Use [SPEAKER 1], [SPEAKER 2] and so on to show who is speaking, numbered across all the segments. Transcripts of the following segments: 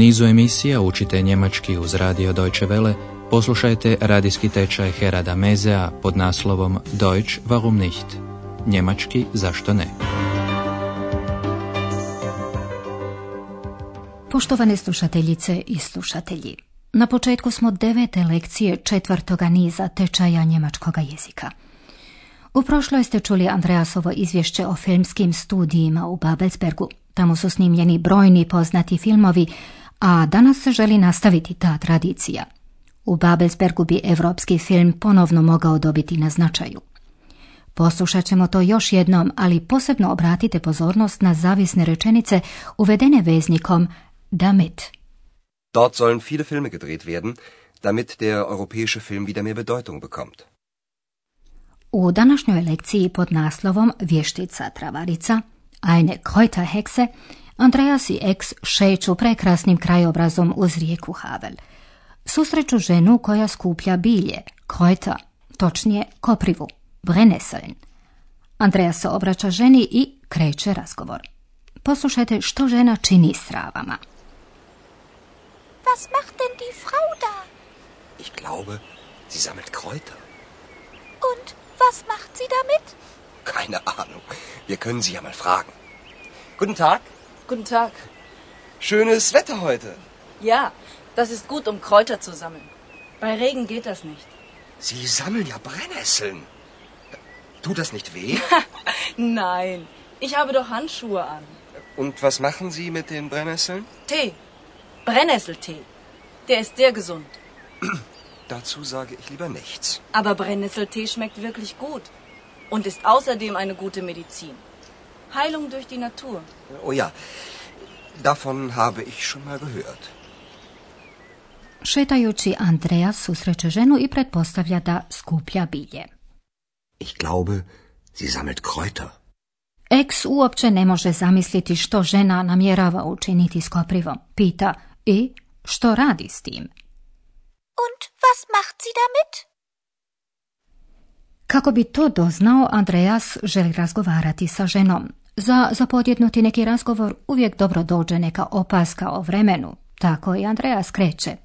[SPEAKER 1] nizu emisija učite njemački uz radio Deutsche Welle, poslušajte radijski tečaj Herada Mezea pod naslovom Deutsch warum nicht? Njemački zašto ne?
[SPEAKER 2] Poštovane slušateljice i slušatelji, na početku smo devete lekcije četvrtoga niza tečaja njemačkog jezika. U prošloj ste čuli Andreasovo izvješće o filmskim studijima u Babelsbergu. Tamo su snimljeni brojni poznati filmovi, a danas se želi nastaviti ta tradicija. U Babelsbergu bi evropski film ponovno mogao dobiti na značaju. Poslušat ćemo to još jednom, ali posebno obratite pozornost na zavisne rečenice uvedene veznikom damit.
[SPEAKER 3] Dort sollen viele Filme gedreht werden, damit der europäische Film wieder mehr Bedeutung bekommt.
[SPEAKER 2] U današnjoj lekciji pod naslovom Vještica travarica, eine Kräuterhexe, Andreas i ex šeću prekrasnim krajobrazom uz rijeku Havel. Susreću ženu koja skuplja bilje, Kräuter, točnije koprivu, Brennnesseln. Andreas se obraća ženi i kreće razgovor. Poslušajte što žena čini s travama.
[SPEAKER 4] Was macht denn die Frau da?
[SPEAKER 3] Ich glaube, sie sammelt Kräuter.
[SPEAKER 4] Und was macht sie damit?
[SPEAKER 3] Keine Ahnung. Wir können sie ja mal fragen. Guten Tag.
[SPEAKER 5] Guten Tag.
[SPEAKER 3] Schönes Wetter heute.
[SPEAKER 5] Ja, das ist gut, um Kräuter zu sammeln. Bei Regen geht das nicht.
[SPEAKER 3] Sie sammeln ja Brennnesseln. Tut das nicht weh?
[SPEAKER 5] Nein, ich habe doch Handschuhe an.
[SPEAKER 3] Und was machen Sie mit den Brennnesseln?
[SPEAKER 5] Tee. Brennnesseltee. Der ist sehr gesund.
[SPEAKER 3] Dazu sage ich lieber nichts.
[SPEAKER 5] Aber Brennnesseltee schmeckt wirklich gut und ist außerdem eine gute Medizin. Heilung durch die Natur.
[SPEAKER 3] Oh ja, davon habe ich schon mal gehört.
[SPEAKER 2] Šetajući Andreas susreće ženu i pretpostavlja da skuplja bilje.
[SPEAKER 3] Ich glaube, sie sammelt Kräuter.
[SPEAKER 2] Ex uopće ne može zamisliti što žena namjerava učiniti s koprivom. Pita, i što radi s tim?
[SPEAKER 4] Und was macht sie damit?
[SPEAKER 2] Kako bi to doznao, Andreas želi razgovarati sa ženom. Za zapodjednuti neki razgovor uvijek dobro dođe neka opaska o vremenu. Tako i Andreas kreće.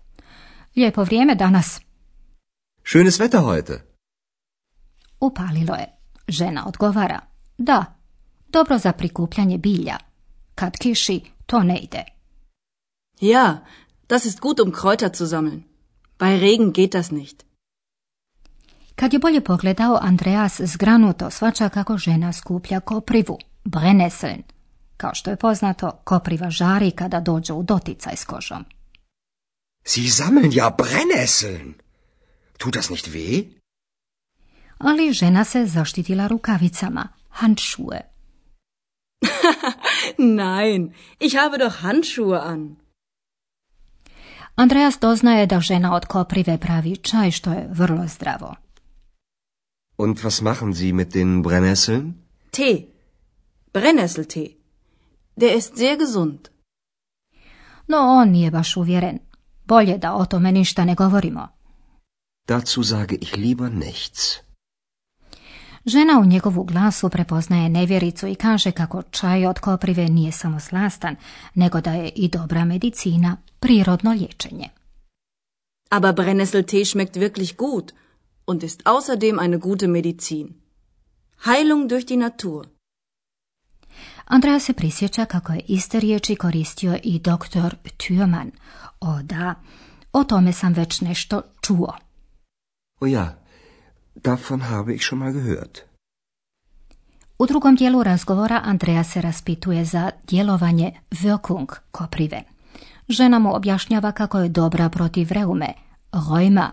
[SPEAKER 2] Lijepo vrijeme danas.
[SPEAKER 3] Schönes Wetter heute.
[SPEAKER 2] Upalilo je. Žena odgovara. Da, dobro za prikupljanje bilja. Kad kiši, to ne ide.
[SPEAKER 5] Ja, das ist gut, um Kräuter zu sammeln. Bei Regen geht das nicht.
[SPEAKER 2] Kad je bolje pogledao, Andreas zgranuto svača kako žena skuplja koprivu, Brennnesseln. Kao što je poznato, kopriva žari kada dođe u doticaj s kožom.
[SPEAKER 3] Sie sammeln ja Brennnesseln. Tut das nicht weh?
[SPEAKER 2] Ali žena se zaštitila rukavicama, Handschuhe.
[SPEAKER 5] Nein, ich habe doch Handschuhe an.
[SPEAKER 2] Andreas doznaje da žena od koprive pravi čaj što je vrlo zdravo.
[SPEAKER 3] Und was machen Sie mit den Brennnesseln?
[SPEAKER 5] Tee. Brennnesseltee. Der ist sehr gesund.
[SPEAKER 2] No on nije baš uvjeren. Bolje da o tome ništa ne govorimo.
[SPEAKER 3] Dazu sage ich lieber nichts.
[SPEAKER 2] Žena u njegovu glasu prepoznaje nevjericu i kaže kako čaj od koprive nije samo slastan, nego da je i dobra medicina, prirodno liječenje.
[SPEAKER 5] Aber Brennnesseltee schmeckt wirklich gut und ist außerdem eine gute Medizin. Heilung durch die Natur.
[SPEAKER 2] Andreja se prisjeća kako je iste riječi koristio i doktor Thürmann. O da, o tome sam već nešto čuo.
[SPEAKER 3] Oh ja, davon habe ich schon mal gehört.
[SPEAKER 2] U drugom dijelu razgovora Andreja se raspituje za djelovanje Wirkung koprive. Žena mu objašnjava kako je dobra protiv reume, rojma.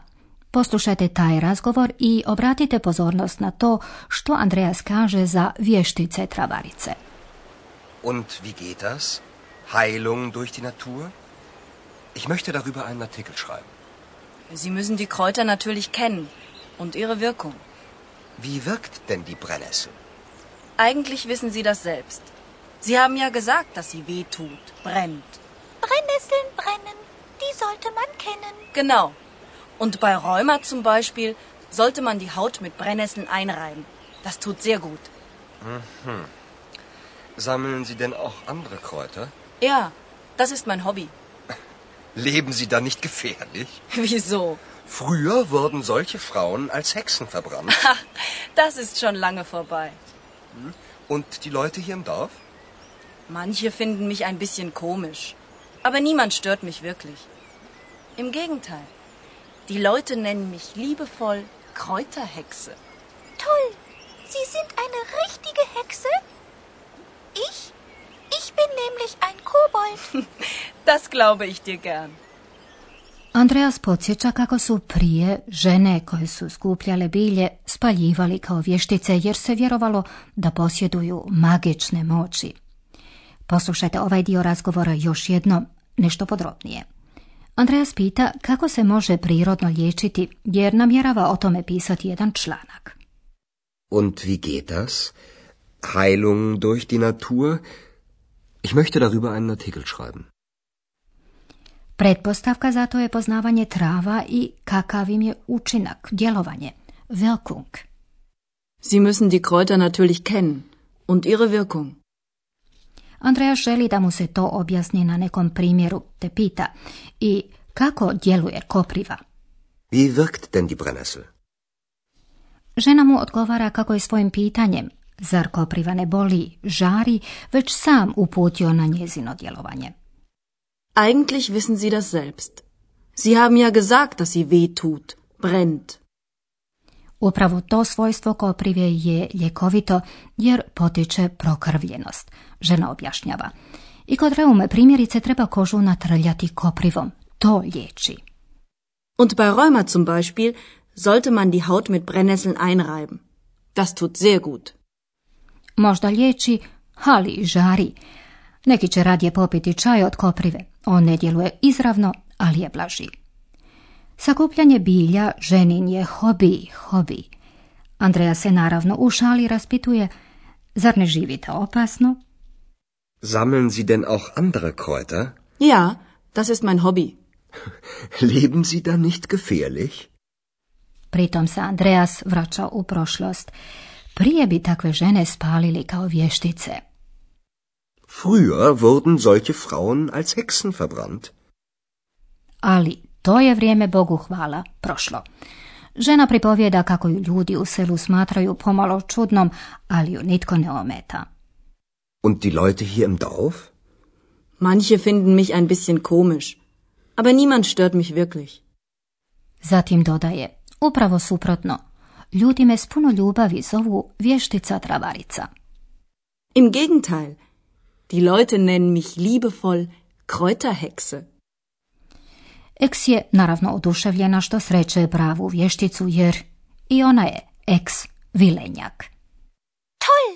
[SPEAKER 2] Poslušajte taj razgovor i obratite pozornost na to što Andreas kaže za vještice travarice.
[SPEAKER 3] Und wie geht das? Heilung durch die Natur? Ich möchte darüber einen Artikel schreiben.
[SPEAKER 5] Sie müssen die Kräuter natürlich kennen und ihre Wirkung.
[SPEAKER 3] Wie wirkt denn die Brennnessel?
[SPEAKER 5] Eigentlich wissen Sie das selbst. Sie haben ja gesagt, dass sie weh tut, brennt.
[SPEAKER 4] Brennnesseln brennen, die sollte man kennen.
[SPEAKER 5] Genau. Und bei Rheuma zum Beispiel sollte man die Haut mit Brennnesseln einreiben. Das tut sehr gut.
[SPEAKER 3] Sammeln Sie denn auch andere Kräuter?
[SPEAKER 5] Ja, das ist mein Hobby.
[SPEAKER 3] Leben Sie da nicht gefährlich?
[SPEAKER 5] Wieso?
[SPEAKER 3] Früher wurden solche Frauen als Hexen verbrannt.
[SPEAKER 5] Das ist schon lange vorbei.
[SPEAKER 3] Und die Leute hier im Dorf?
[SPEAKER 5] Manche finden mich ein bisschen komisch. Aber niemand stört mich wirklich. Im Gegenteil. Die Leute nennen mich liebevoll Kräuterhexe.
[SPEAKER 4] Toll. Sie sind eine richtige Hexe? Nämlich ein Kobold.
[SPEAKER 5] Das glaube ich dir gern.
[SPEAKER 2] Andreas podsjeća kako su prije žene koje su skupljale bilje spaljivali kao vještice jer se vjerovalo da posjeduju magične moći. Poslušajte ovaj dio razgovora još jedno, nešto podrobnije. Andreas pita kako se može prirodno liječiti jer namjerava o tome pisati jedan članak.
[SPEAKER 3] Und wie geht das? Heilung durch die Natur? Ich möchte darüber einen Artikel schreiben.
[SPEAKER 2] Pretpostavka za to je poznavanje trava i kakav im je učinak, djelovanje, Wirkung.
[SPEAKER 5] Sie müssen die Kräuter natürlich kennen und ihre Wirkung.
[SPEAKER 2] Andreas želi da mu se to objasni na nekom primjeru, te pita i kako djeluje kopriva.
[SPEAKER 3] Wie wirkt denn die Brennnessel?
[SPEAKER 2] Žena mu odgovara kako je svojim pitanjem, zar kopriva ne boli, žari, već sam uputio na njezino djelovanje.
[SPEAKER 5] Eigentlich wissen Sie das selbst. Sie haben ja gesagt, dass sie weh tut, brennt.
[SPEAKER 2] Upravo to svojstvo koprive je ljekovito jer potiče prokrvljenost, žena objašnjava. I kod reume primjerice treba kožu natrljati koprivom. To liječi.
[SPEAKER 5] Und bei Rheuma zum Beispiel sollte man die Haut mit Brennnesseln einreiben. Das tut sehr gut.
[SPEAKER 2] Možda liječi, ali i žari. Neki će radije popiti čaj od koprive. On ne djeluje izravno, ali je blaži. Sakupljanje bilja ženin je hobi, hobi. Andreja se naravno u šali raspituje, zar ne živite opasno?
[SPEAKER 3] Sammeln Sie denn auch andere Kräuter?
[SPEAKER 5] Ja, das ist mein Hobby.
[SPEAKER 3] Leben Sie da nicht gefährlich?
[SPEAKER 2] Pritom se Andreas vraća u prošlost. Prije bi takve žene spalili kao vještice.
[SPEAKER 3] Früher wurden solche Frauen als Hexen verbrannt.
[SPEAKER 2] Ali to je vrijeme Bogu hvala prošlo. Žena pripovijeda kako ju ljudi u selu smatraju pomalo čudnom, ali ju nitko ne ometa.
[SPEAKER 3] Und die Leute hier im Dorf?
[SPEAKER 5] Manche finden mich ein bisschen komisch. Aber niemand stört mich wirklich.
[SPEAKER 2] Zatim dodaje, upravo suprotno, ljudi me s puno ljubavi zovu vještica travarica.
[SPEAKER 5] Im Gegenteil. Die Leute nennen mich liebevoll Kräuterhexe.
[SPEAKER 2] Eks je naravno oduševljena što sreće pravu vješticu jer i ona je eks vilenjak.
[SPEAKER 4] Toll.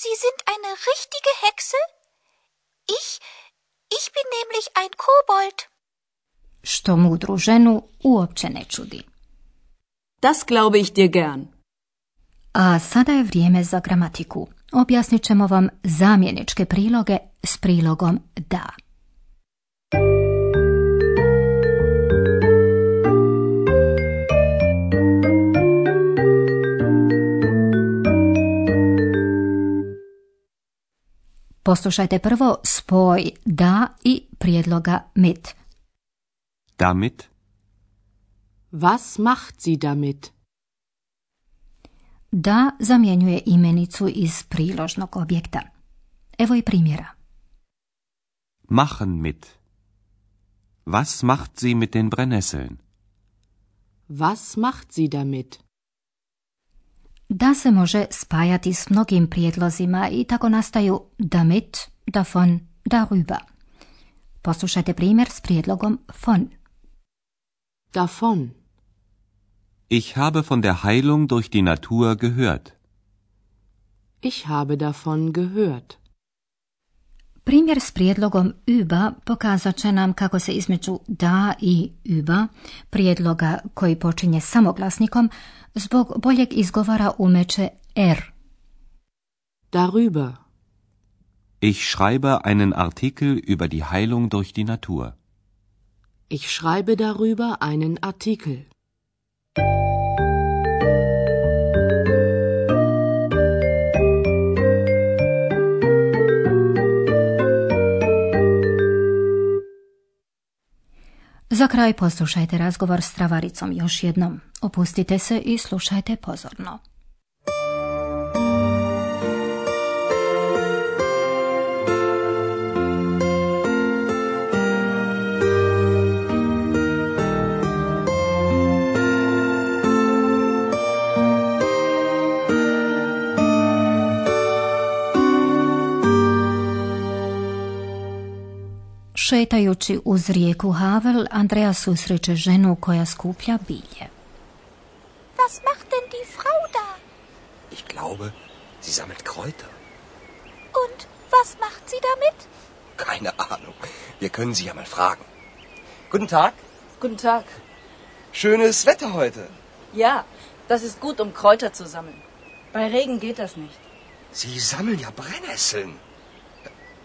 [SPEAKER 4] Sie sind eine richtige Hexe? Ich? Ich bin nämlich ein Kobold.
[SPEAKER 2] Što mudru ženu uopće ne čudi.
[SPEAKER 5] Das glaube ich dir gern.
[SPEAKER 2] A sada je vrijeme za gramatiku. Objasnit ćemo vam zamjeničke priloge s prilogom da. Poslušajte prvo spoj da i prijedloga mit.
[SPEAKER 6] Damit
[SPEAKER 7] Was macht sie damit?
[SPEAKER 2] Da zamjenjuje imenicu iz priložnog objekta. Evo i primjera.
[SPEAKER 6] machen mit. Was macht sie mit den Brennnesseln?
[SPEAKER 7] Was macht sie damit?
[SPEAKER 2] Da se može spajati s mnogim prijedlozima i tako nastaju damit, davon, darüber. Poslušajte primjer s prijedlogom von.
[SPEAKER 7] Davon.
[SPEAKER 6] Ich habe von der Heilung durch die Natur gehört.
[SPEAKER 7] Ich habe davon gehört.
[SPEAKER 2] Primjer s prijedlogom über pokazat će nam kako se između da i über, prijedloga koji počinje samoglasnikom, zbog boljeg izgovara umeće er.
[SPEAKER 7] Darüber.
[SPEAKER 6] Ich schreibe einen Artikel über die Heilung durch die Natur.
[SPEAKER 7] Ich schreibe darüber einen Artikel.
[SPEAKER 2] Za kraj poslušajte razgovor s travaricom još jednom. Opustite se i slušajte pozorno. Šetajući uz rijeku Havel, Andreja susreće ženu koja skuplja bilje.
[SPEAKER 4] Was macht denn die Frau da?
[SPEAKER 3] Ich glaube, sie sammelt Kräuter.
[SPEAKER 4] Und was macht sie damit?
[SPEAKER 3] Keine Ahnung. Wir können sie ja mal fragen. Guten Tag.
[SPEAKER 5] Guten Tag.
[SPEAKER 3] Schönes Wetter heute.
[SPEAKER 5] Ja, das ist gut, um Kräuter zu sammeln. Bei Regen geht das nicht.
[SPEAKER 3] Sie sammeln ja Brennnesseln.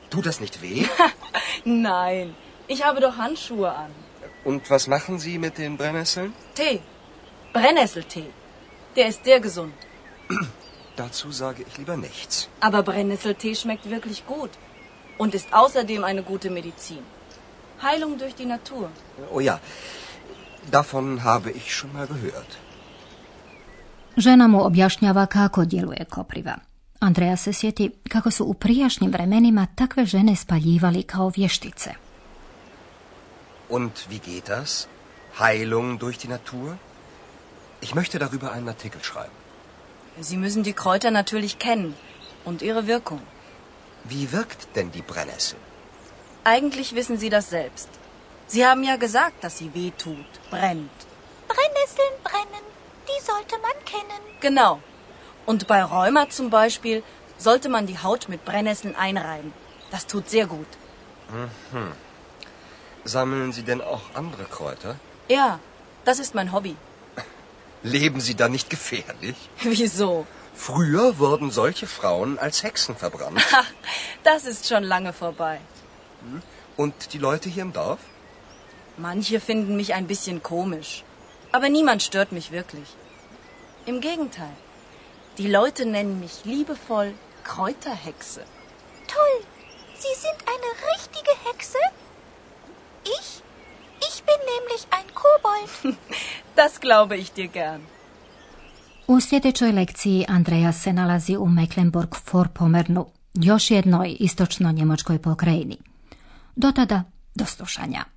[SPEAKER 3] Tut das nicht weh?
[SPEAKER 5] Nein, ich habe doch Handschuhe an.
[SPEAKER 3] Und was machen Sie mit den Brennnesseln?
[SPEAKER 5] Tee. Brennnesseltee. Der ist sehr gesund.
[SPEAKER 3] Dazu sage ich lieber nichts.
[SPEAKER 5] Aber Brennnesseltee schmeckt wirklich gut und ist außerdem eine gute Medizin. Heilung durch die Natur.
[SPEAKER 3] Oh ja, davon habe ich schon mal gehört.
[SPEAKER 2] Žena mu objašnjava kako djeluje kopriva. Andreja se sjeti kako su u prijašnjim vremenima takve žene spaljivali kao vještice.
[SPEAKER 3] Und wie geht das? Heilung durch die Natur? Ich möchte darüber einen Artikel schreiben.
[SPEAKER 5] Sie müssen die Kräuter natürlich kennen und ihre Wirkung.
[SPEAKER 3] Wie wirkt denn die Brennnessel?
[SPEAKER 5] Eigentlich wissen Sie das selbst. Sie haben ja gesagt, dass sie weh tut, brennt.
[SPEAKER 4] Brennnesseln brennen, die sollte man kennen.
[SPEAKER 5] Genau. Und bei Rheuma zum Beispiel sollte man die Haut mit Brennnesseln einreiben. Das tut sehr gut.
[SPEAKER 3] Mhm. Sammeln Sie denn auch andere Kräuter?
[SPEAKER 5] Ja, das ist mein Hobby.
[SPEAKER 3] Leben Sie da nicht gefährlich?
[SPEAKER 5] Wieso?
[SPEAKER 3] Früher wurden solche Frauen als Hexen verbrannt.
[SPEAKER 5] Ach, das ist schon lange vorbei.
[SPEAKER 3] Und die Leute hier im Dorf?
[SPEAKER 5] Manche finden mich ein bisschen komisch. Aber niemand stört mich wirklich. Im Gegenteil. Die Leute nennen mich liebevoll Kräuterhexe.
[SPEAKER 4] Toll. Sie sind eine richtige Hexe? Ich? Ich bin nämlich ein Kobold.
[SPEAKER 5] Das glaube ich dir gern.
[SPEAKER 2] U sljedećoj lekciji Andreja se nalazi u Mecklenburg-Vorpommernu, još jednoj istočno-njemačkoj pokrajini. Do tada, do slušanja.